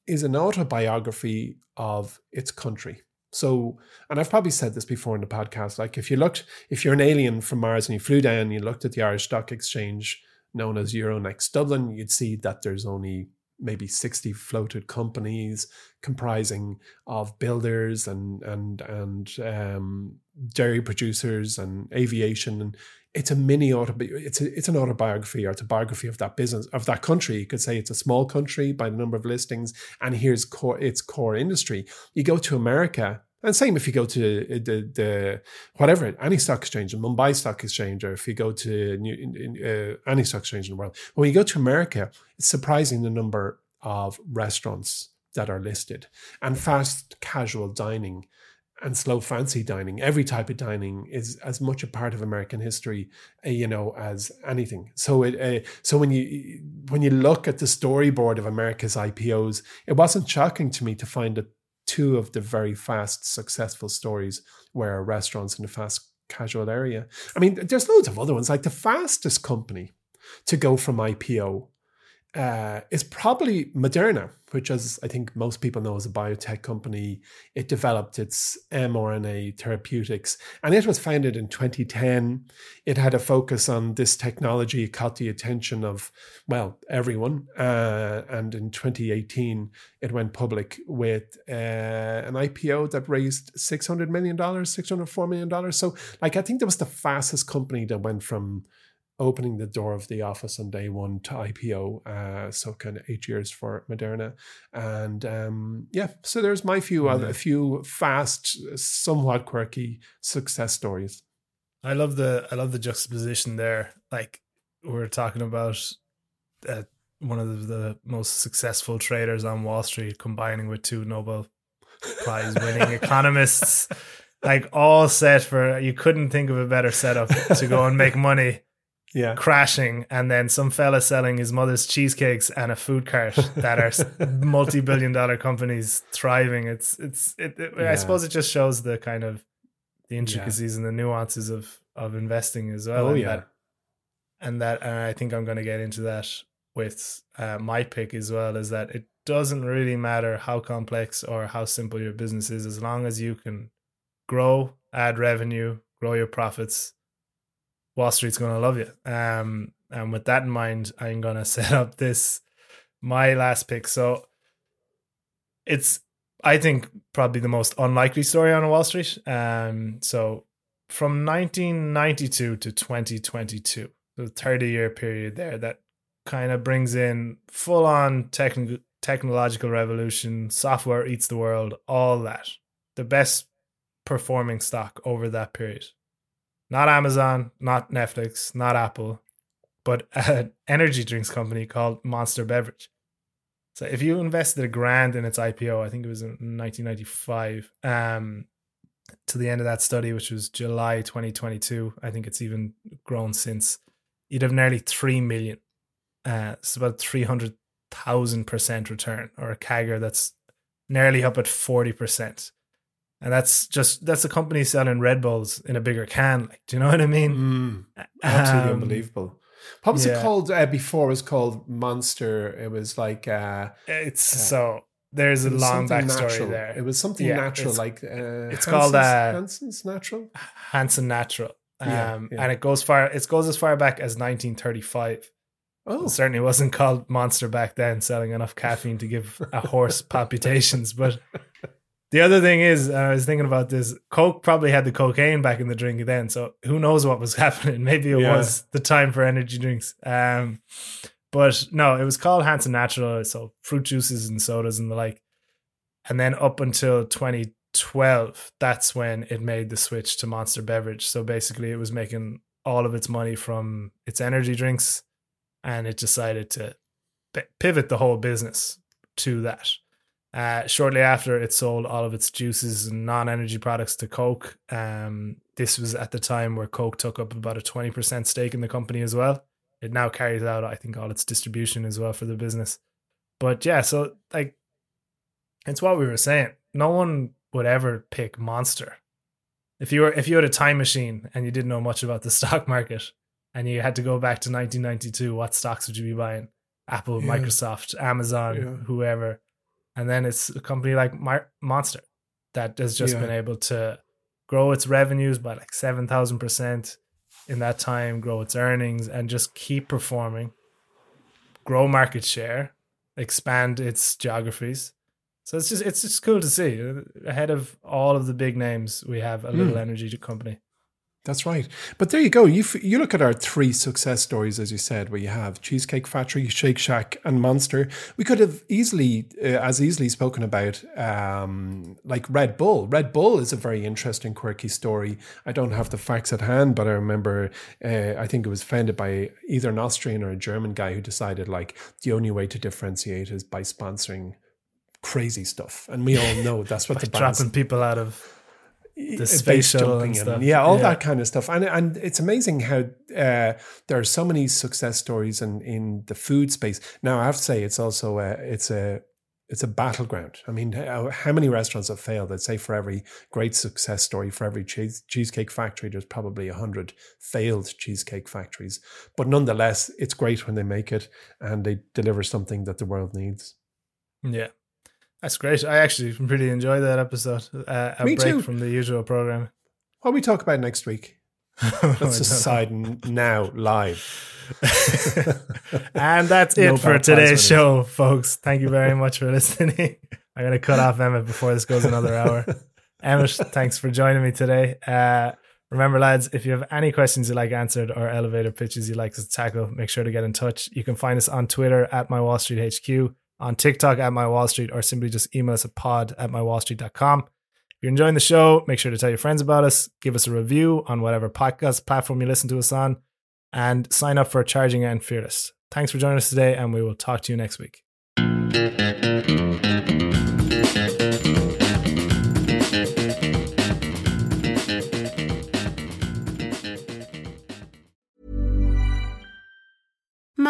is an autobiography of its country. So, and I've probably said this before in the podcast, like if you looked, if you're an alien from Mars and you flew down, and you looked at the Irish Stock Exchange known as Euronext Dublin, you'd see that there's only maybe 60 floated companies comprising of builders and and and um, dairy producers and aviation and it's a mini autobi- it's a, it's an autobiography or it's a biography of that business of that country. You could say it's a small country by the number of listings and here's core its core industry. You go to america and same if you go to the, the whatever any stock exchange, the Mumbai Stock Exchange, or if you go to New, uh, any stock exchange in the world, when you go to America, it's surprising the number of restaurants that are listed and fast casual dining and slow fancy dining. Every type of dining is as much a part of American history, uh, you know, as anything. So it, uh, so when you when you look at the storyboard of America's IPOs, it wasn't shocking to me to find that two of the very fast successful stories were restaurants in the fast casual area. I mean, there's loads of other ones. Like the fastest company to go from IPO uh, is probably Moderna, which, as I think most people know, is a biotech company. It developed its mRNA therapeutics, and it was founded in 2010. It had a focus on this technology. It caught the attention of well everyone, uh, and in 2018, it went public with uh, an IPO that raised 600 million dollars, 604 million dollars. So, like, I think that was the fastest company that went from opening the door of the office on day one to IPO. Uh, so kind of eight years for Moderna, and um, yeah. So there's my few other, a few fast, somewhat quirky success stories. I love the I love the juxtaposition there. Like we're talking about uh, one of the, the most successful traders on Wall Street combining with two Nobel Prize winning (laughs) economists. Like all set for you couldn't think of a better setup to go and make money Yeah, crashing and then some fella selling his mother's cheesecakes and a food cart (laughs) that are multi-billion dollar companies thriving it's it's it, it- i suppose it just shows the kind of the intricacies and the nuances of of investing as well. Oh, and yeah. that, and that, and I think I'm going to get into that with uh, my pick as well. Is that it doesn't really matter how complex or how simple your business is, as long as you can grow, add revenue, grow your profits. Wall Street's going to love you. Um, and with that in mind, I'm going (laughs) to set up this my last pick. So it's I think probably the most unlikely story on Wall Street. Um, so from 1992 to 2022, the 30 year period there, that kind of brings in full on technical technological revolution, software eats the world, all that. The best performing stock over that period. Not Amazon, not Netflix, not Apple, but (laughs) an energy drinks company called Monster Beverage. So if you invested a grand in its IPO, I think it was in 1995, um, to the end of that study, which was July 2022, I think it's even grown since, you'd have nearly 3 million. Uh, it's about 300,000% return or a CAGR that's nearly up at 40%. And that's just, that's a company selling Red Bulls in a bigger can. Like, do you know what I mean? Mm, absolutely Um, unbelievable. What was it called uh, before? It was called Monster. It was like uh, It's so, there's a long backstory natural. there. It was something Yeah, natural, it's- like uh, it's called, uh, Hansen's Natural. Hansen Natural. Um, Yeah, yeah. and it goes far. It goes as far back as 1935. Oh, It certainly wasn't called Monster back then, selling enough caffeine to give a horse (laughs) palpitations. But the other thing is, uh, I was thinking about this. Coke probably had the cocaine back in the drink then, so who knows what was (laughs) happening? Maybe it Yeah. was the time for energy drinks. Um, but no, it was called Hansen Natural, so fruit juices and sodas and the like. And then up until 2012, that's when it made the switch to Monster Beverage. So basically, it was making all of its money from its energy drinks, and it decided to pivot the whole business to that. Uh, shortly after, it sold all of its juices and non-energy products to Coke. Um, this was at the time where Coke took up about a twenty percent stake in the company as well. It now carries out, I think, all its distribution as well for the business. But yeah, so like, it's what we were saying. No one would ever pick Monster. If you were if you had a time machine and you didn't know much about the (laughs) stock market and you had to go back to 1992, what stocks would you be buying? Apple, Yeah. Microsoft, Amazon, Yeah. whoever. And then it's a company like Mar- Monster that has just Yeah. been able to grow its revenues by like 7,000% in that time, grow its earnings, and just keep performing, grow market share, expand its geographies. So it's just it's just cool to see ahead of all of the big names. We have a little Mm. energy company. That's right. But there you go. You f- you look at our three success stories, as you said, where you have Cheesecake Factory, Shake Shack, and Monster. We could have easily, uh, as easily spoken about, um, like Red Bull. Red Bull is a very interesting, quirky story. I don't have the facts at hand, but I remember, uh, I think it was founded by either an Austrian or a German guy who decided like the only way to differentiate is by sponsoring crazy stuff, and we all know that's what the brands dropping people out of the space jumping and stuff. yeah, all Yeah. that kind of stuff. And and it's amazing how uh, there are so many success stories in in the food space. Now I have to say it's also a, it's a it's a battleground. I mean, how, how many restaurants have failed? I'd say for every great success story, for every cheese, cheesecake factory, there's probably a hundred failed cheesecake factories. But nonetheless, it's great when they make it and they deliver something that the world needs. Yeah, that's great. I actually really enjoyed that episode. Uh, a Me break too. from the usual program. What we talk about next week? (laughs) Let's decide now, live. (laughs) and that's (laughs) No it for today's show, folks. Thank you very much for listening. I'm going to cut off Emmett before this goes another hour. Emmett, thanks for joining me today. Uh, remember, lads, if you have any questions you'd like answered or elevator pitches you'd like to tackle, make sure to get in touch. You can find us on Twitter at My Wall Street HQ, on TikTok at My Wall Street, or simply just email us at pod at mywallstreet.com. If you're enjoying the show, make sure to tell your friends about us, give us a review on whatever podcast platform you listen to us on, and sign up for Charging and Fearless. Thanks for joining us today, and we will talk to you next week.